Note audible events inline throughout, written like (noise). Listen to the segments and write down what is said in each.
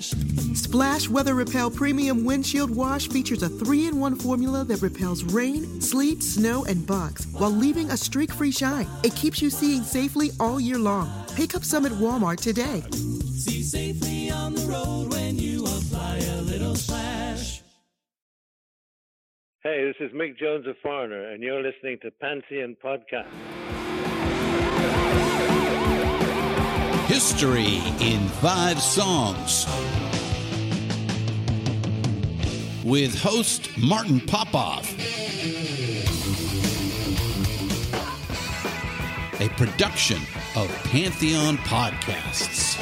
Splash Weather Repel Premium Windshield Wash features a three in one formula that repels rain, sleet, snow, and bugs while leaving a streak free shine. It keeps you seeing safely all year long. Pick up some at Walmart today. See safely on the road when you apply a little splash. Hey, this is Mick Jones of Foreigner, and you're listening to Pantheon Podcast. History in Five Songs with host Martin Popoff. A production of Pantheon Podcasts.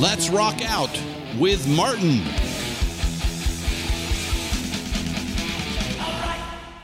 Let's rock out with Martin.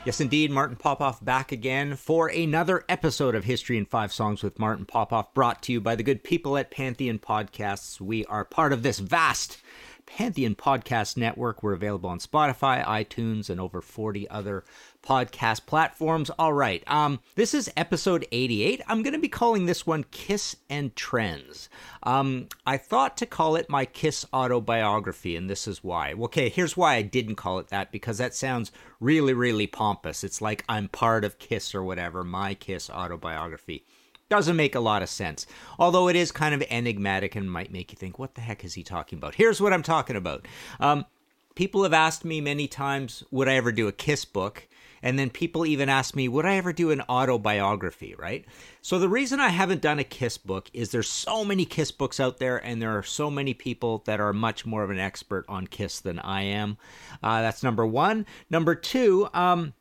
Yes, indeed. Martin Popoff back again for another episode of History in Five Songs with Martin Popoff, brought to you by the good people at Pantheon Podcasts. We are part of this vast Pantheon Podcast Network. We're available on Spotify, iTunes, and over 40 other podcast platforms. All right. Um, this is episode 88. I'm going to be calling this one Kiss and Trends. Um, I thought to call it my Kiss autobiography, and this is why. Okay, here's why I didn't call it that because that sounds really, really pompous. It's like I'm part of Kiss or whatever, my Kiss autobiography. Doesn't make a lot of sense. Although it is kind of enigmatic and might make you think, what the heck is he talking about? Here's what I'm talking about. Um, people have asked me many times, would I ever do a Kiss book? And then people even ask me, would I ever do an autobiography, right? So the reason I haven't done a Kiss book is there's so many Kiss books out there, and there are so many people that are much more of an expert on Kiss than I am. Uh, that's number one. Number two, um,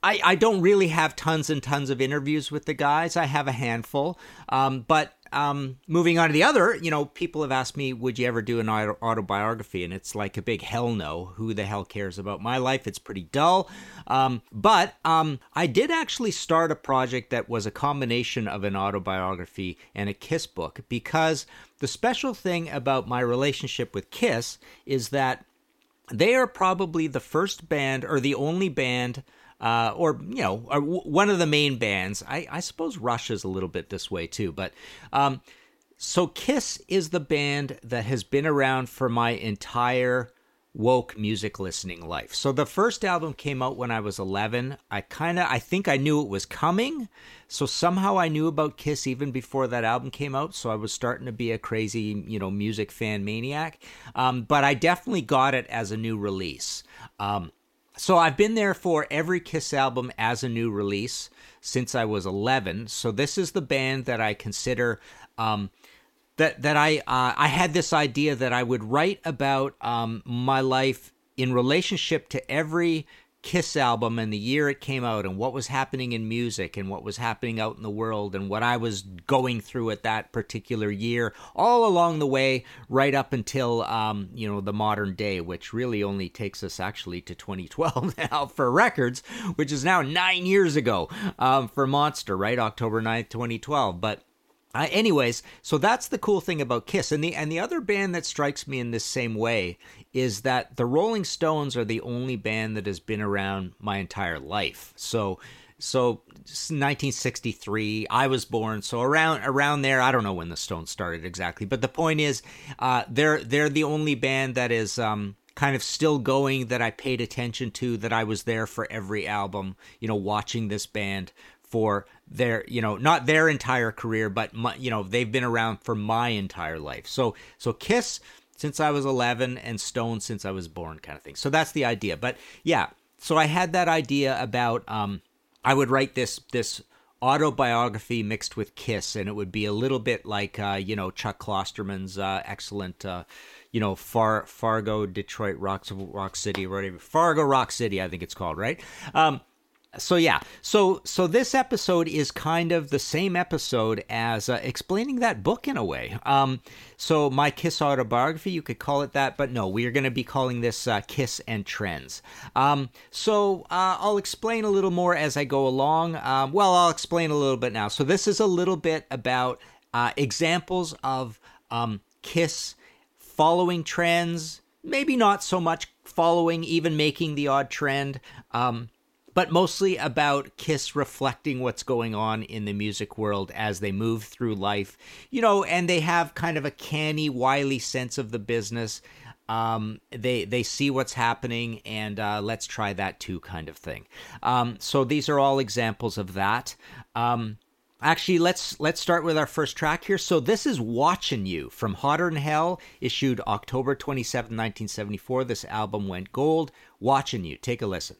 I, I don't really have tons and tons of interviews with the guys. I have a handful. Um, but um, moving on to the other, you know, people have asked me, would you ever do an autobiography? And it's like a big hell no. Who the hell cares about my life? It's pretty dull. Um, but um, I did actually start a project that was a combination of an autobiography and a Kiss book because the special thing about my relationship with Kiss is that they are probably the first band or the only band uh, or you know, or w- one of the main bands. I, I suppose Rush is a little bit this way too, but um, so Kiss is the band that has been around for my entire woke music listening life. So the first album came out when I was 11. I kind of I think I knew it was coming. So somehow I knew about Kiss even before that album came out, so I was starting to be a crazy, you know, music fan maniac. Um, but I definitely got it as a new release. Um, so I've been there for every Kiss album as a new release since I was 11. So this is the band that I consider um, that that I uh, I had this idea that I would write about um, my life in relationship to every Kiss album and the year it came out and what was happening in music and what was happening out in the world and what I was going through at that particular year, all along the way, right up until um, you know the modern day, which really only takes us actually to 2012 (laughs) now for records, which is now nine years ago um, for Monster, right? October 9th, 2012. But uh, anyways, so that's the cool thing about Kiss, and the and the other band that strikes me in this same way is that the Rolling Stones are the only band that has been around my entire life. So, so 1963, I was born. So around around there, I don't know when the Stones started exactly, but the point is, uh, they're they're the only band that is um, kind of still going that I paid attention to, that I was there for every album. You know, watching this band for their you know not their entire career but my, you know they've been around for my entire life. So so kiss since i was 11 and stone since i was born kind of thing. So that's the idea. But yeah so i had that idea about um i would write this this autobiography mixed with kiss and it would be a little bit like uh you know chuck klosterman's uh excellent uh you know far fargo detroit rock, rock city whatever fargo rock city i think it's called right? Um so yeah. So so this episode is kind of the same episode as uh, explaining that book in a way. Um so my kiss autobiography you could call it that but no we are going to be calling this uh, kiss and trends. Um so uh, i'll explain a little more as i go along. Um, well i'll explain a little bit now. So this is a little bit about uh, examples of um, kiss following trends. Maybe not so much following even making the odd trend. Um but mostly about Kiss reflecting what's going on in the music world as they move through life. You know, and they have kind of a canny, wily sense of the business. Um, they they see what's happening and uh, let's try that too, kind of thing. Um, so these are all examples of that. Um, actually, let's let's start with our first track here. So this is "Watching You" from Hotter Than Hell, issued October 27, 1974. This album went gold. "Watching You," take a listen.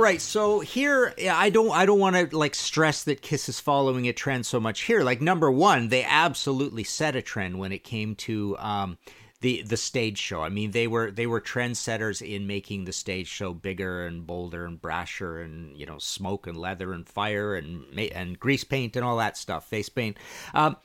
Right, so here I don't I don't want to like stress that Kiss is following a trend so much here. Like number one, they absolutely set a trend when it came to um, the the stage show. I mean, they were they were trendsetters in making the stage show bigger and bolder and brasher and you know smoke and leather and fire and and grease paint and all that stuff, face paint. Um,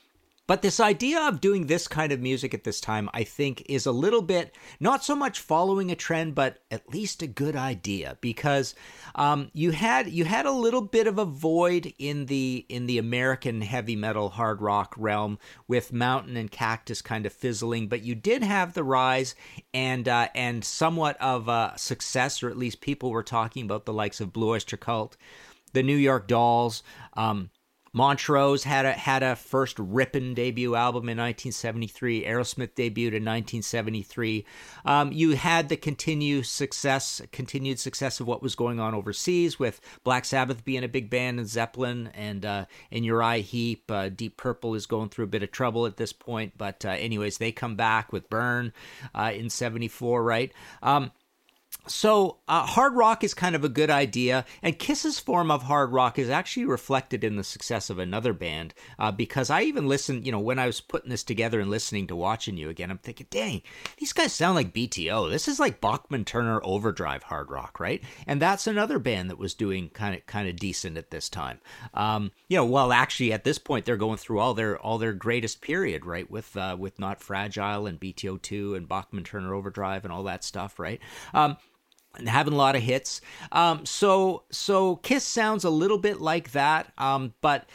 but this idea of doing this kind of music at this time, I think, is a little bit not so much following a trend, but at least a good idea because um, you had you had a little bit of a void in the in the American heavy metal hard rock realm with Mountain and Cactus kind of fizzling, but you did have the rise and uh, and somewhat of a success, or at least people were talking about the likes of Blue Oyster Cult, the New York Dolls. Um, Montrose had a had a first ripping debut album in 1973. Aerosmith debuted in 1973. Um, you had the continued success, continued success of what was going on overseas with Black Sabbath being a big band and Zeppelin and uh, and Uriah Heep. Uh, Deep Purple is going through a bit of trouble at this point, but uh, anyways, they come back with Burn uh, in '74, right? Um, so, uh, hard rock is kind of a good idea, and Kiss's form of hard rock is actually reflected in the success of another band. Uh, because I even listened, you know, when I was putting this together and listening to Watching You again, I'm thinking, dang, these guys sound like BTO. This is like Bachman Turner Overdrive hard rock, right? And that's another band that was doing kind of kind of decent at this time. Um, you know, well, actually, at this point, they're going through all their all their greatest period, right? With uh, with Not Fragile and BTO two and Bachman Turner Overdrive and all that stuff, right? Um, and having a lot of hits. Um, so so Kiss sounds a little bit like that, um, but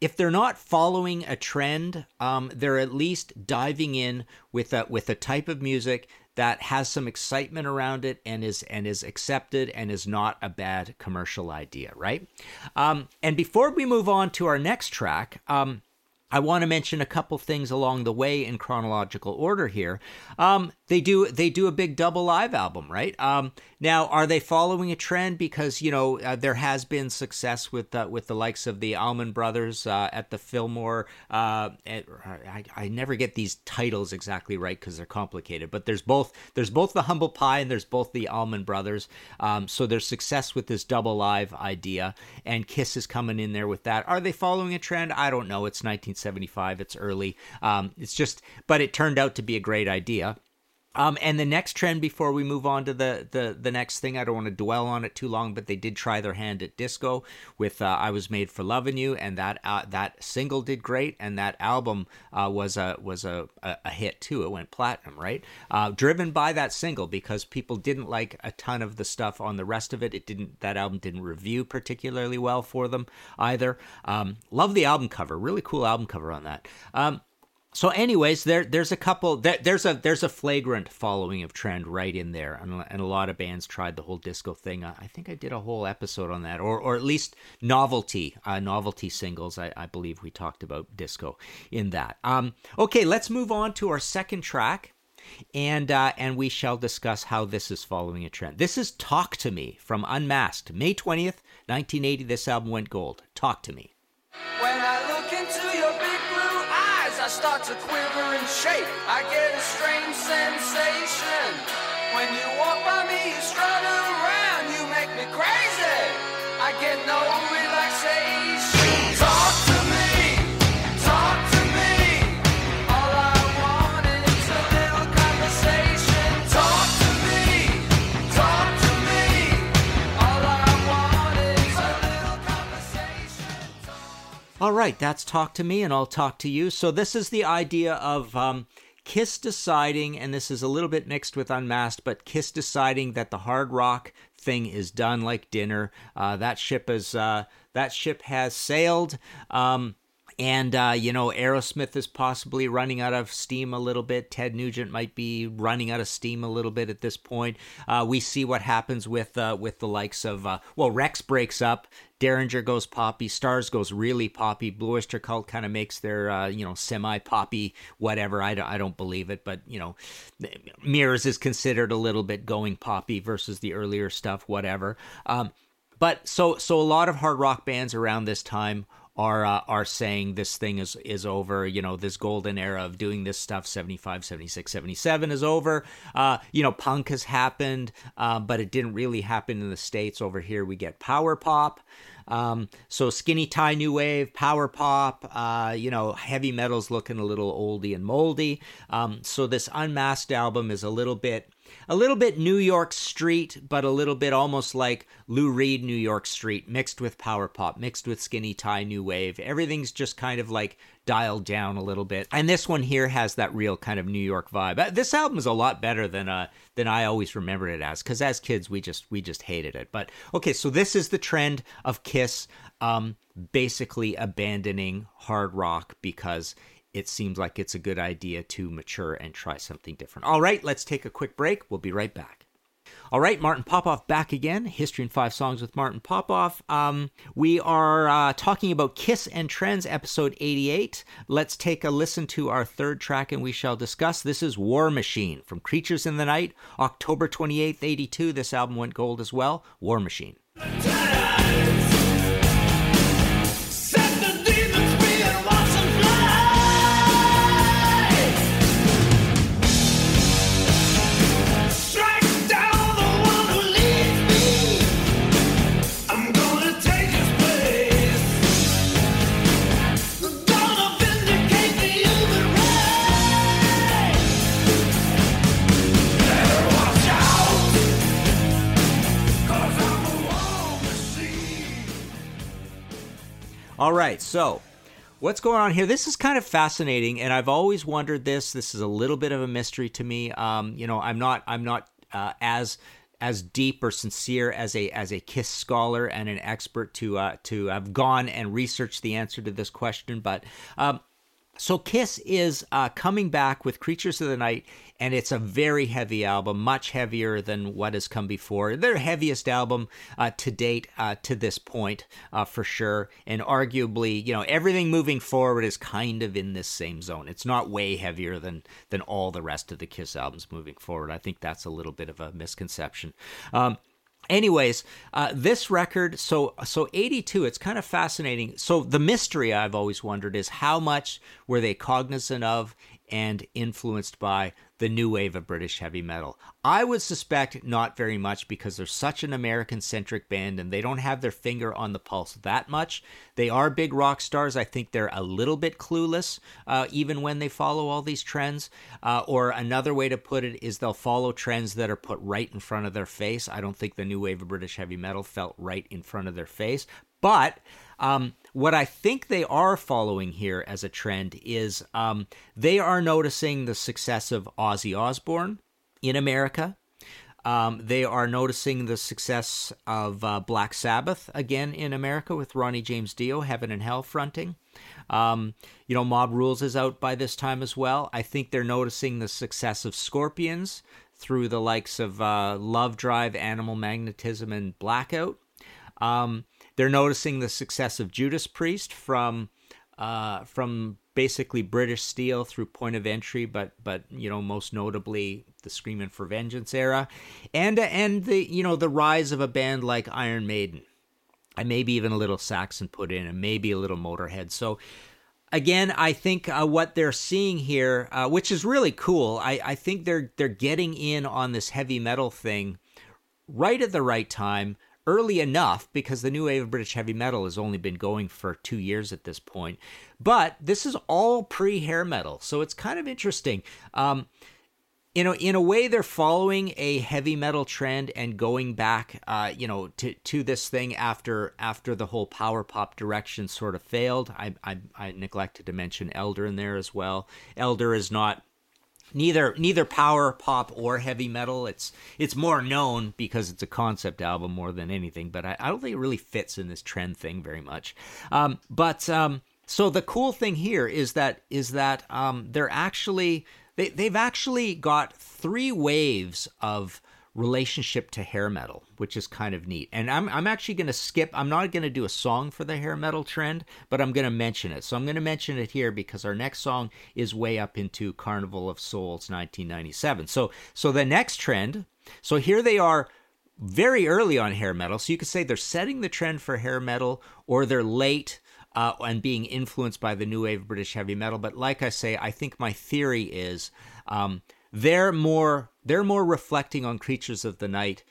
if they're not following a trend, um, they're at least diving in with a with a type of music that has some excitement around it and is and is accepted and is not a bad commercial idea, right? Um, and before we move on to our next track. Um, I want to mention a couple things along the way in chronological order here. Um, they do they do a big double live album, right? Um, now, are they following a trend? Because you know uh, there has been success with uh, with the likes of the Allman Brothers uh, at the Fillmore. Uh, at, I, I never get these titles exactly right because they're complicated. But there's both there's both the Humble Pie and there's both the Allman Brothers. Um, so there's success with this double live idea, and Kiss is coming in there with that. Are they following a trend? I don't know. It's 1975. It's early. Um, it's just, but it turned out to be a great idea. Um, and the next trend before we move on to the, the, the next thing, I don't want to dwell on it too long, but they did try their hand at disco with uh, "I Was Made for Loving You," and that uh, that single did great, and that album uh, was a was a, a, a, hit too. It went platinum, right? Uh, driven by that single because people didn't like a ton of the stuff on the rest of it. It didn't that album didn't review particularly well for them either. Um, love the album cover, really cool album cover on that. Um, so anyways there there's a couple there, there's a there's a flagrant following of trend right in there and, and a lot of bands tried the whole disco thing i think i did a whole episode on that or or at least novelty uh, novelty singles I, I believe we talked about disco in that um okay let's move on to our second track and uh, and we shall discuss how this is following a trend. This is "Talk to Me" from Unmasked, May twentieth, nineteen eighty. This album went gold. Talk to me. When start to quiver and shake. I get a strange sensation. When you walk by me, you strut around, you make me crazy. I get no All right, that's talk to me, and I'll talk to you. So this is the idea of um, Kiss deciding, and this is a little bit mixed with Unmasked, but Kiss deciding that the hard rock thing is done like dinner. Uh, that ship is uh, that ship has sailed. Um, and, uh, you know, Aerosmith is possibly running out of steam a little bit. Ted Nugent might be running out of steam a little bit at this point. Uh, we see what happens with uh, with the likes of, uh, well, Rex breaks up. Derringer goes poppy. Starz goes really poppy. Blue Oyster Cult kind of makes their, uh, you know, semi poppy, whatever. I don't, I don't believe it, but, you know, Mirrors is considered a little bit going poppy versus the earlier stuff, whatever. Um, but so so a lot of hard rock bands around this time are uh, are saying this thing is is over. You know this golden era of doing this stuff 75 76 77 is over. Uh, you know punk has happened uh, but it didn't really happen in the states. Over here we get power pop. Um, so skinny tie new wave power pop uh, you know heavy metal's looking a little oldie and moldy. Um, so this unmasked album is a little bit a little bit New York Street, but a little bit almost like Lou Reed New York Street, mixed with power pop, mixed with skinny tie new wave. Everything's just kind of like dialed down a little bit. And this one here has that real kind of New York vibe. Uh, This album is a lot better than uh than I always remembered it as cuz as kids we just we just hated it. But okay, so this is the trend of Kiss um basically abandoning hard rock because it seems like it's a good idea to mature and try something different. All right, let's take a quick break. We'll be right back. All right, Martin Popoff back again. History in Five Songs with Martin Popoff. Um, we are uh, talking about Kiss and Trends, episode 88. Let's take a listen to our third track and we shall discuss. This is War Machine from Creatures in the Night, October 28th, 82. This album went gold as well. War Machine. All right, so what's going on here? This is kind of fascinating, and I've always wondered this. This is a little bit of a mystery to me. Um, you know, I'm not, I'm not uh, as as deep or sincere as a as a Kiss scholar and an expert to uh, to have gone and researched the answer to this question, but. Um, so Kiss is uh, coming back with Creatures of the Night, and it's a very heavy album, much heavier than what has come before. Their heaviest album uh, to date uh, to this point, uh, for sure, and arguably, you know, everything moving forward is kind of in this same zone. It's not way heavier than than all the rest of the Kiss albums moving forward. I think that's a little bit of a misconception. Um, anyways uh, this record so so 82 it's kind of fascinating so the mystery i've always wondered is how much were they cognizant of and influenced by the new wave of British heavy metal. I would suspect not very much because they're such an American centric band and they don't have their finger on the pulse that much. They are big rock stars. I think they're a little bit clueless, uh, even when they follow all these trends. Uh, or another way to put it is they'll follow trends that are put right in front of their face. I don't think the new wave of British heavy metal felt right in front of their face. But um, what I think they are following here as a trend is um, they are noticing the success of Ozzy Osbourne in America. Um, they are noticing the success of uh, Black Sabbath again in America with Ronnie James Dio, Heaven and Hell fronting. Um, you know, Mob Rules is out by this time as well. I think they're noticing the success of Scorpions through the likes of uh, Love Drive, Animal Magnetism, and Blackout. Um, they're noticing the success of Judas Priest from uh, from basically British Steel through Point of Entry, but but you know most notably the Screaming for Vengeance era, and and the you know the rise of a band like Iron Maiden, and maybe even a little Saxon put in, and maybe a little Motorhead. So again, I think uh, what they're seeing here, uh, which is really cool, I, I think they're they're getting in on this heavy metal thing right at the right time early enough because the new wave of British heavy metal has only been going for two years at this point. But this is all pre hair metal, so it's kind of interesting. Um, you know, in a way, they're following a heavy metal trend and going back, uh, you know, to to this thing after after the whole power pop direction sort of failed. I, I I neglected to mention Elder in there as well. Elder is not neither neither power pop or heavy metal. It's it's more known because it's a concept album more than anything but i, I don't think it really fits in this trend thing very much. Um, but um, so the cool thing here is that is that um, they're actually they, they've actually got three waves of relationship to hair metal, which is kind of neat. And I'm I'm actually going to skip. I'm not going to do a song for the hair metal trend, but I'm going to mention it. So I'm going to mention it here because our next song is way up into Carnival of Souls 1997. So so the next trend. So here they are very early on hair metal. So you could say they're setting the trend for hair metal or they're late uh, and being influenced by the new wave of British heavy metal. But like I say, I think my theory is um, they're more they're more reflecting on creatures of the night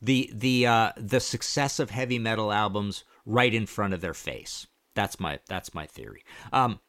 the the uh the success of heavy metal albums right in front of their face. That's my that's my theory. Um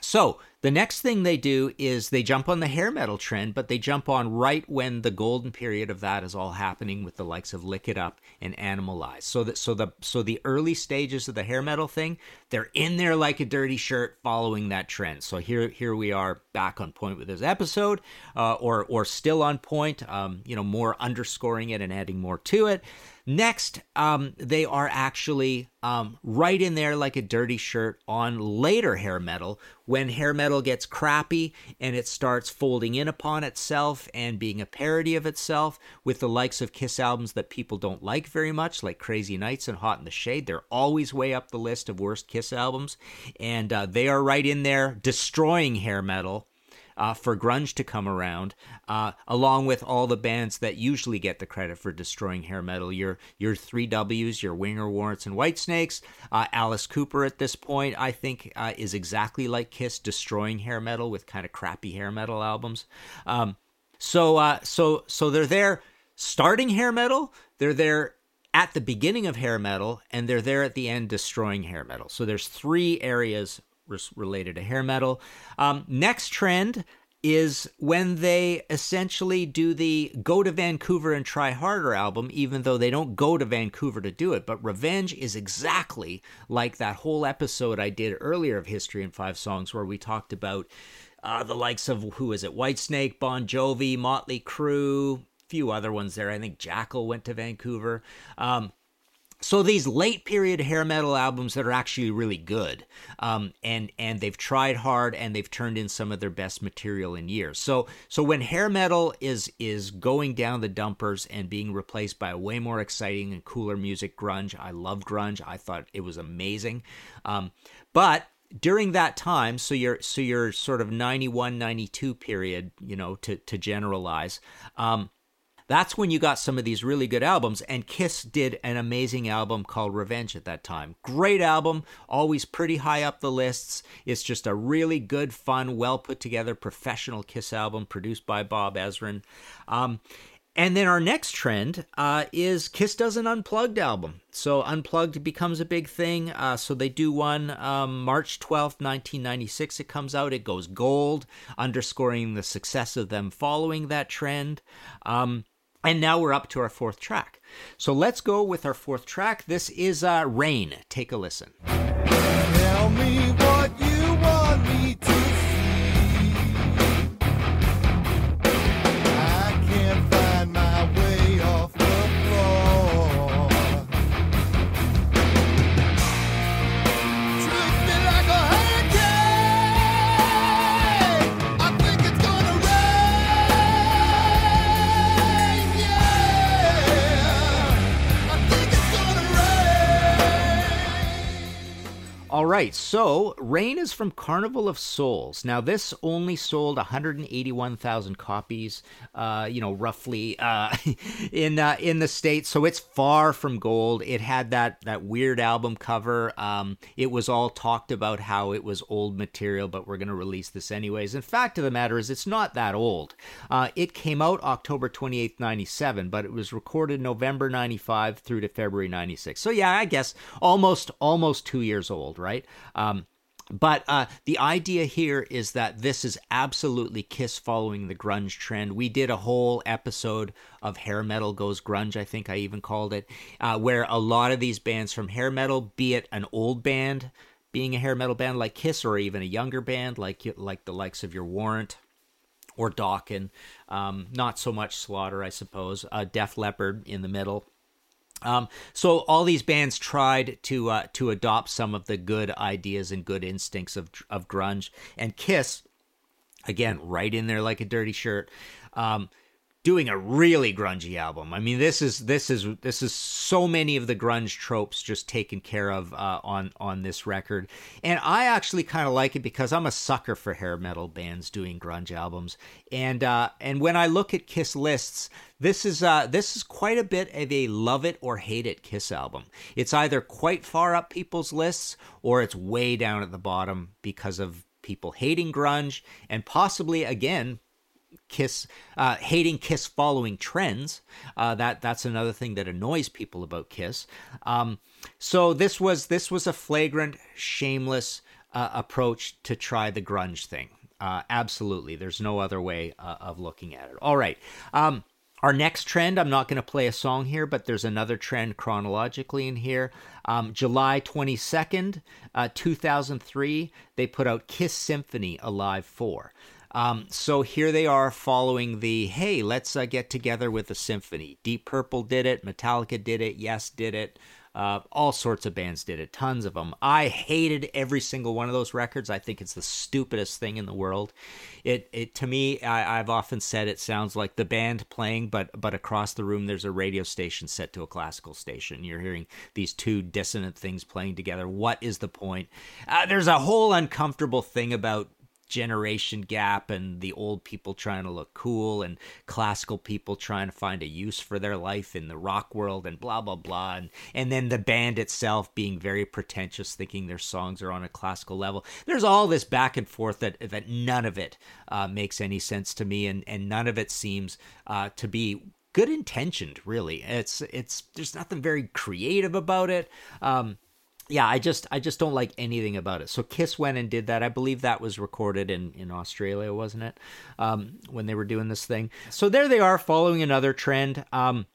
so the next thing they do is they jump on the hair metal trend, but they jump on right when the golden period of that is all happening with the likes of Lick It Up and Animalize. So that so the so the early stages of the hair metal thing, they're in there like a dirty shirt, following that trend. So here here we are back on point with this episode, uh, or or still on point. Um, you know, more underscoring it and adding more to it. Next, um, they are actually um, right in there like a dirty shirt on later hair metal when hair metal gets crappy and it starts folding in upon itself and being a parody of itself with the likes of Kiss albums that people don't like very much, like Crazy Nights and Hot in the Shade. They're always way up the list of worst Kiss albums, and uh, they are right in there destroying hair metal uh, for grunge to come around, uh, along with all the bands that usually get the credit for destroying hair metal. Your your three Ws, your Winger, Warrants, and Whitesnakes. Uh, Alice Cooper at this point, I think, uh, is exactly like Kiss, destroying hair metal with kind of crappy hair metal albums. Um, so uh, so so they're there starting hair metal. They're there at the beginning of hair metal and they're there at the end destroying hair metal. So there's three areas related to hair metal. Um, next trend is when they essentially do the Go to Vancouver and Try Harder album, even though they don't go to Vancouver to do it. But Revenge is exactly like that whole episode I did earlier of History in Five Songs, where we talked about uh, the likes of who is it, Whitesnake, Bon Jovi, Motley Crue, few other ones there. I think Jackal went to Vancouver. Um, so these late period hair metal albums that are actually really good um, and and they've tried hard and they've turned in some of their best material in years. So so when hair metal is is going down the dumpers and being replaced by a way more exciting and cooler music grunge i love grunge. I thought it was amazing. Um, but during that time so your so your sort of 91 92 period you know to to generalize um, that's when you got some of these really good albums. And Kiss did an amazing album called Revenge at that time. Great album, always pretty high up the lists. It's just a really good, fun, well put together professional Kiss album produced by Bob Ezrin. Um, and then our next trend uh, is Kiss does an Unplugged album. So Unplugged becomes a big thing. Uh, so they do one um, March 12th, 1996. It comes out. It goes gold, underscoring the success of them following that trend. Um, and now we're up to our fourth track. So let's go with our fourth track. This is uh, Rain. Take a listen. Right, so Rain is from Carnival of Souls. Now, this only sold 181,000 copies, uh, you know, roughly uh, (laughs) in uh, in the states. So it's far from gold. It had that that weird album cover. Um, it was all talked about how it was old material, but we're going to release this anyways. And fact of the matter is, it's not that old. Uh, it came out October 28th, 97, but it was recorded November 95 through to February 96. So yeah, I guess almost almost two years old, right? Um, but uh, the idea here is that this is absolutely Kiss following the grunge trend. We did a whole episode of hair metal goes grunge, I think I even called it, uh, where a lot of these bands from hair metal, be it an old band being a hair metal band like Kiss, or even a younger band like like the likes of your Warrant or Dokken, um, not so much Slaughter, I suppose, uh, Def Leppard in the middle. Um, so all these bands tried to uh, to adopt some of the good ideas and good instincts of of grunge, and Kiss, again, right in there like a dirty shirt, um, doing a really grungy album. I mean, this is this is this is so many of the grunge tropes just taken care of uh, on on this record, and I actually kind of like it because I'm a sucker for hair metal bands doing grunge albums, and uh, and when I look at Kiss lists, this is uh, this is quite a bit of a love it or hate it Kiss album. It's either quite far up people's lists or it's way down at the bottom because of people hating grunge and possibly again Kiss uh, hating Kiss following trends. Uh, that that's another thing that annoys people about Kiss. Um, so this was this was a flagrant, shameless uh, approach to try the grunge thing. Uh, absolutely, there's no other way uh, of looking at it. All right. Um, our next trend, I'm not going to play a song here, but there's another trend chronologically in here. Um, July 22nd, uh, 2003, they put out Kiss Symphony Alive 4. Um, so here they are following the hey, let's uh, get together with a symphony. Deep Purple did it, Metallica did it, Yes did it. Uh, all sorts of bands did it, tons of them. I hated every single one of those records. I think it's the stupidest thing in the world. It, it to me, I, I've often said it sounds like the band playing, but but across the room there's a radio station set to a classical station. You're hearing these two dissonant things playing together. What is the point? Uh, there's a whole uncomfortable thing about generation gap and the old people trying to look cool and classical people trying to find a use for their life in the rock world and blah blah blah. And and then the band itself being very pretentious thinking their songs are on a classical level. There's all this back and forth that that none of it uh, makes any sense to me. And and none of it seems uh, to be good intentioned really. It's it's there's nothing very creative about it. Um yeah, I just I just don't like anything about it. So Kiss went and did that. I believe that was recorded in in Australia, wasn't it? Um, when they were doing this thing. So there they are, following another trend. Um,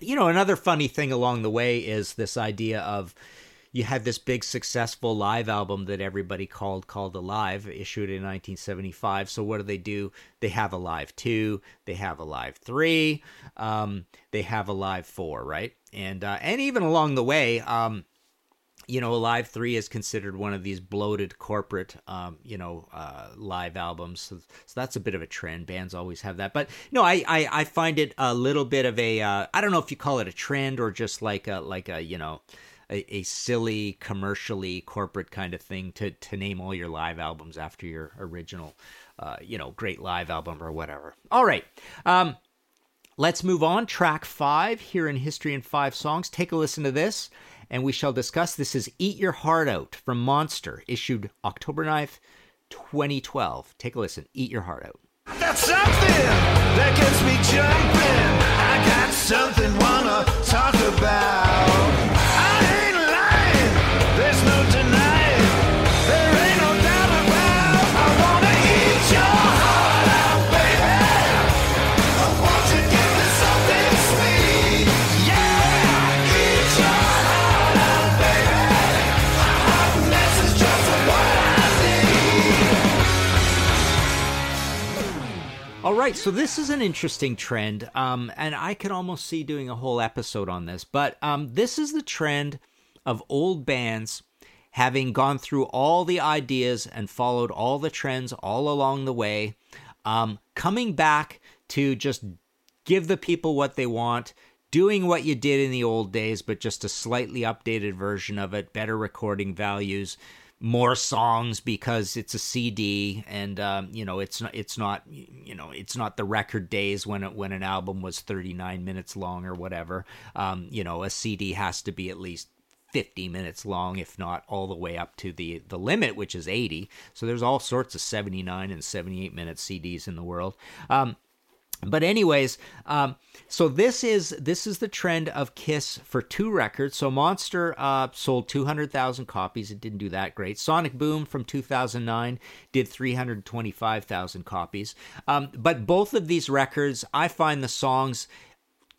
you know, another funny thing along the way is this idea of you had this big successful live album that everybody called called Alive, issued in 1975. So what do they do? They have a live two, they have a live three, um, they have a live four, right? And uh, and even along the way. Um, you know, Live 3 is considered one of these bloated corporate, um, you know, uh, live albums. So, so, that's a bit of a trend. Bands always have that. But no, I, I, I find it a little bit of a, uh, I don't know if you call it a trend or just like a, like a, you know, a, a silly, commercially corporate kind of thing to, to name all your live albums after your original, uh, you know, great live album or whatever. All right. Um, let's move on. Track five here in History in Five Songs. Take a listen to this, and we shall discuss. This is Eat Your Heart Out from Monster, issued October 9th, 2012. Take a listen. Eat Your Heart Out. That's something that gets me jumping. I got something wanna talk about. I right, so this is an interesting trend, um, and I could almost see doing a whole episode on this. But um, this is the trend of old bands having gone through all the ideas and followed all the trends all along the way, um, coming back to just give the people what they want, doing what you did in the old days, but just a slightly updated version of it, better recording values, more songs because it's a CD, and um, you know it's not it's not you know it's not the record days when it, when an album was 39 minutes long or whatever. Um, you know, a CD has to be at least 50 minutes long, if not all the way up to the the limit, which is 80. So there's all sorts of 79 and 78 minute CDs in the world. Um, but anyways, um, so this is this is the trend of Kiss for two records. So Monster uh, sold two hundred thousand copies. It didn't do that great. Sonic Boom from two thousand nine did three hundred twenty five thousand copies. Um, but both of these records, I find the songs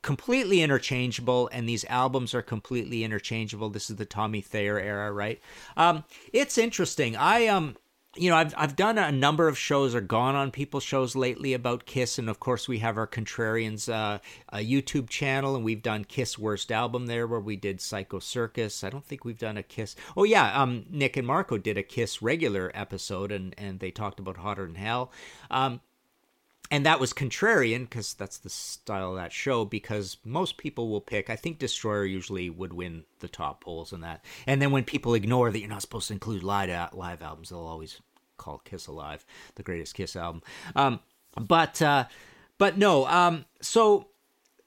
completely interchangeable and these albums are completely interchangeable this is the tommy thayer era right um it's interesting i um you know, I've I've done a number of shows or gone on people's shows lately about Kiss, and of course we have our Contrarians uh, uh, YouTube channel, and we've done Kiss Worst Album there, where we did Psycho Circus. I don't think we've done a Kiss. Oh yeah, um, Nick and Marco did a Kiss regular episode, and and they talked about Hotter Than Hell. Um, and that was contrarian because that's the style of that show because most people will pick i think destroyer usually would win the top polls and that and then when people ignore that you're not supposed to include live, live albums they'll always call kiss alive the greatest kiss album um, but uh, but no um, so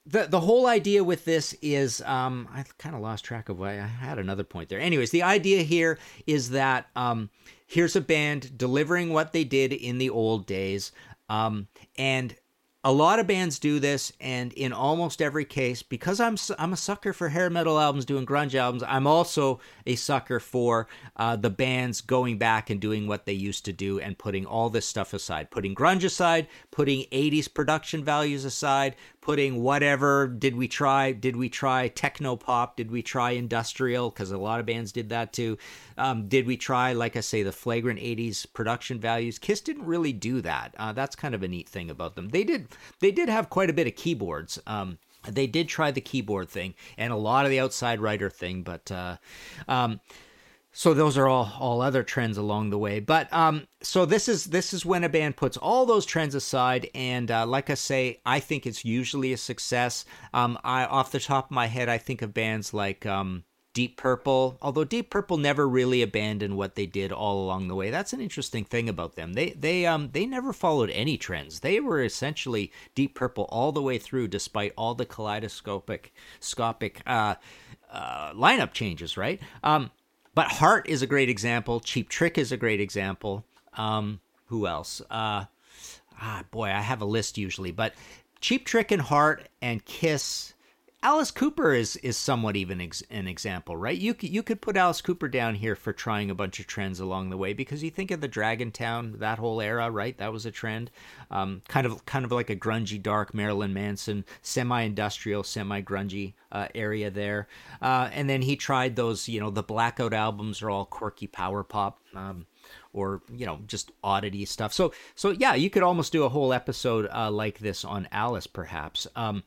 the the whole idea with this is um, I kind of lost track of why I had another point there. Anyways, the idea here is that um, here's a band delivering what they did in the old days, um, and a lot of bands do this, and in almost every case, because I'm I'm a sucker for hair metal albums, doing grunge albums, I'm also a sucker for uh, the bands going back and doing what they used to do and putting all this stuff aside, putting grunge aside, putting 80s production values aside, putting whatever did we try did we try techno pop did we try industrial? Because a lot of bands did that too. Um, did we try like i say the flagrant 80s production values? Kiss didn't really do that. Uh, that's kind of a neat thing about them. They did they did have quite a bit of keyboards. Um, they did try the keyboard thing and a lot of the outside writer thing but uh, um, so those are all all other trends along the way but um so this is this is when a band puts all those trends aside and uh, like i say i think it's usually a success um i off the top of my head i think of bands like um Deep Purple, although Deep Purple never really abandoned what they did all along the way. That's an interesting thing about them. They they um they never followed any trends. They were essentially Deep Purple all the way through, despite all the kaleidoscopic scopic uh, uh, lineup changes. Right. Um, but Heart is a great example. Cheap Trick is a great example. Um, who else? Uh, ah, boy, I have a list usually, but Cheap Trick and Heart and Kiss. Alice Cooper is is somewhat even ex- an example, right? You you could put Alice Cooper down here for trying a bunch of trends along the way because you think of the Dragon Town, that whole era, right? That was a trend, um, kind of kind of like a grungy, dark Marilyn Manson, semi-industrial, semi-grungy uh, area there. Uh, and then he tried those, you know, the Blackout albums are all quirky power pop. Um, or you know just oddity stuff so so yeah you could almost do a whole episode uh, like this on alice perhaps um,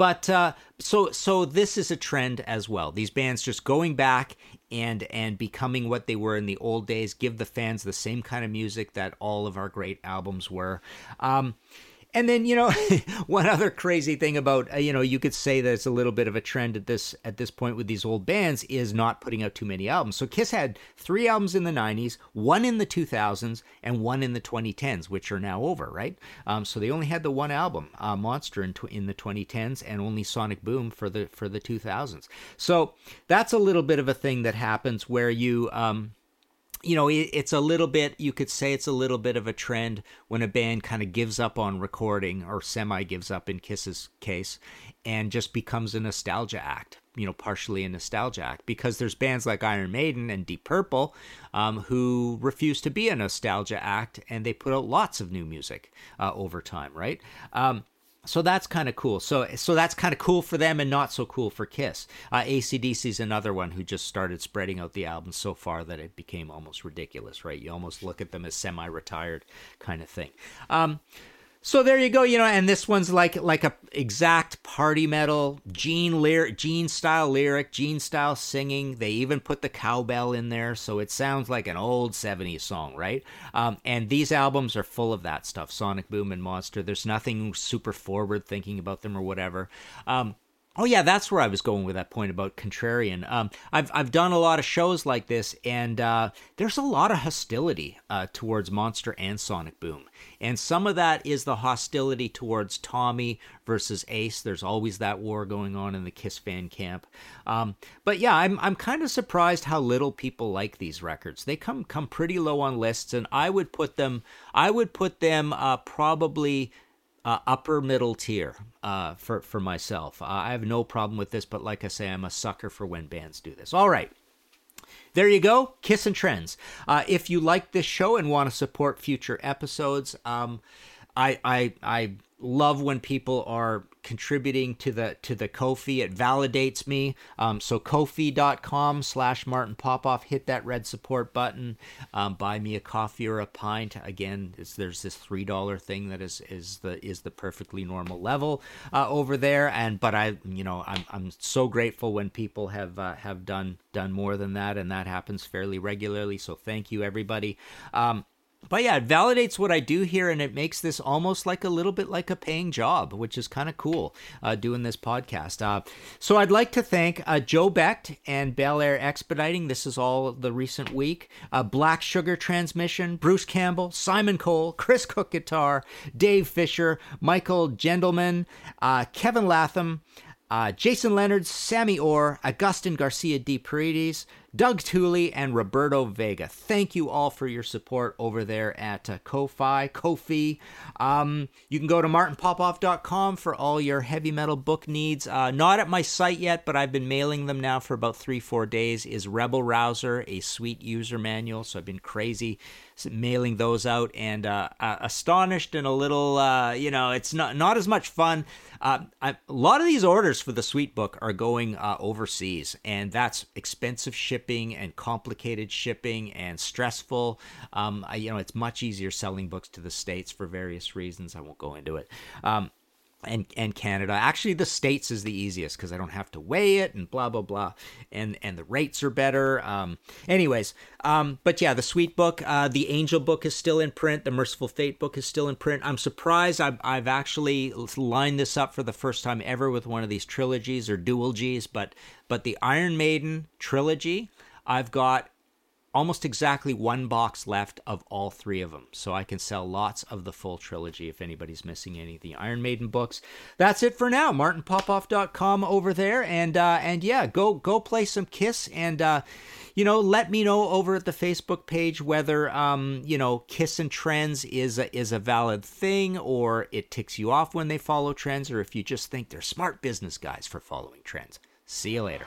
but uh, so so this is a trend as well. These bands just going back and and becoming what they were in the old days. Give the fans the same kind of music that all of our great albums were. Um, and then you know (laughs) one other crazy thing about uh, you know you could say that it's a little bit of a trend at this at this point with these old bands is not putting out too many albums. So Kiss had three albums in the '90s, one in the 2000s, and one in the 2010s, which are now over, right? Um, so they only had the one album, uh, Monster, in, tw- in the 2010s, and only Sonic Boom for the for the 2000s. So that's a little bit of a thing that happens where you. Um, you know, it, it's a little bit, you could say it's a little bit of a trend when a band kind of gives up on recording or semi gives up in Kiss's case and just becomes a nostalgia act, you know, partially a nostalgia act because there's bands like Iron Maiden and Deep Purple um, who refuse to be a nostalgia act and they put out lots of new music uh, over time, right? Um, so that's kind of cool. So so that's kind of cool for them and not so cool for Kiss. Uh, ACDC is another one who just started spreading out the albums so far that it became almost ridiculous, right? You almost look at them as semi-retired kind of thing. Um, so there you go, you know, and this one's like like a exact party metal, Gene lyric, Gene style lyric, Gene style singing. They even put the cowbell in there, so it sounds like an old '70s song, right? Um, and these albums are full of that stuff. Sonic Boom and Monster. There's nothing super forward thinking about them or whatever. Um, Oh yeah, that's where I was going with that point about contrarian. Um, I've I've done a lot of shows like this, and uh, there's a lot of hostility uh, towards Monster and Sonic Boom, and some of that is the hostility towards Tommy versus Ace. There's always that war going on in the Kiss fan camp. Um, but yeah, I'm I'm kind of surprised how little people like these records. They come come pretty low on lists, and I would put them I would put them uh, probably uh, upper middle tier uh, for for myself. Uh, I have no problem with this, but like I say, I'm a sucker for when bands do this. All right. There you go, Kiss and Trends. Uh, if you like this show and want to support future episodes, um, I, I I love when people are contributing to the to the Ko-fi. It validates me. Um, so Ko-fi.com slash Martin Popoff. Hit that red support button. Um, buy me a coffee or a pint. Again, there's this three dollar thing that is is the is the perfectly normal level uh, over there. And but I you know I'm I'm so grateful when people have uh, have done done more than that, and that happens fairly regularly. So thank you everybody. Um, but yeah, it validates what I do here, and it makes this almost like a little bit like a paying job, which is kind of cool uh, doing this podcast. Uh, so I'd like to thank uh, Joe Becht and Bel Air Expediting. This is all the recent week. Uh, Black Sugar Transmission, Bruce Campbell, Simon Cole, Chris Cook Guitar, Dave Fisher, Michael Gendelman, uh, Kevin Latham. Uh, Jason Leonard, Sammy Orr, Augustin Garcia de Paredes, Doug Tooley, and Roberto Vega. Thank you all for your support over there at uh, Ko-Fi, Ko-fi. Um, you can go to martinpopoff.com for all your heavy metal book needs. Uh, not at my site yet, but I've been mailing them now for about three, four days. Is Rebel Rouser, a sweet user manual. So I've been crazy mailing those out and uh, uh, astonished and a little, uh, you know, it's not, not as much fun. Uh, I, a lot of these orders for the sweet book are going uh, overseas, and that's expensive shipping and complicated shipping and stressful. Um, I, you know, it's much easier selling books to the states for various reasons. I won't go into it. Um, and and Canada. Actually, the states is the easiest because I don't have to weigh it and blah blah blah, and and the rates are better. Um, anyways, um, but yeah, the Sweet Book, uh, the Angel Book is still in print. The Mercyful Fate book is still in print. I'm surprised. I've I've actually lined this up for the first time ever with one of these trilogies or dual Gs, but but the Iron Maiden trilogy, I've got almost exactly one box left of all three of them. So I can sell lots of the full trilogy if anybody's missing any of the Iron Maiden books. That's it for now. MartinPopoff.com over there. And uh, and yeah, go go play some Kiss and uh, you know, let me know over at the Facebook page whether um, you know, Kiss and trends is a, is a valid thing or it ticks you off when they follow trends or if you just think they're smart business guys for following trends. See you later.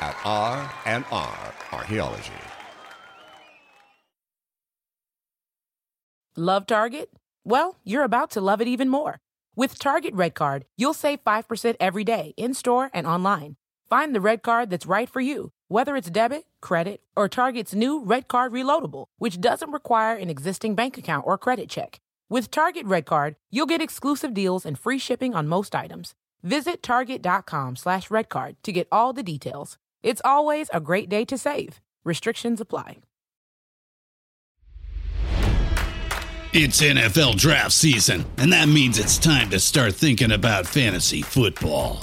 at R and R Archaeology. Love Target? Well, you're about to love it even more. With Target Red Card, you'll save 5% every day in store and online. Find the red card that's right for you, whether it's debit, credit, or Target's new Red Card Reloadable, which doesn't require an existing bank account or credit check. With Target Red Card, you'll get exclusive deals and free shipping on most items. Visit target.com slash redcard to get all the details. It's always a great day to save. Restrictions apply. It's NFL draft season, and that means it's time to start thinking about fantasy football.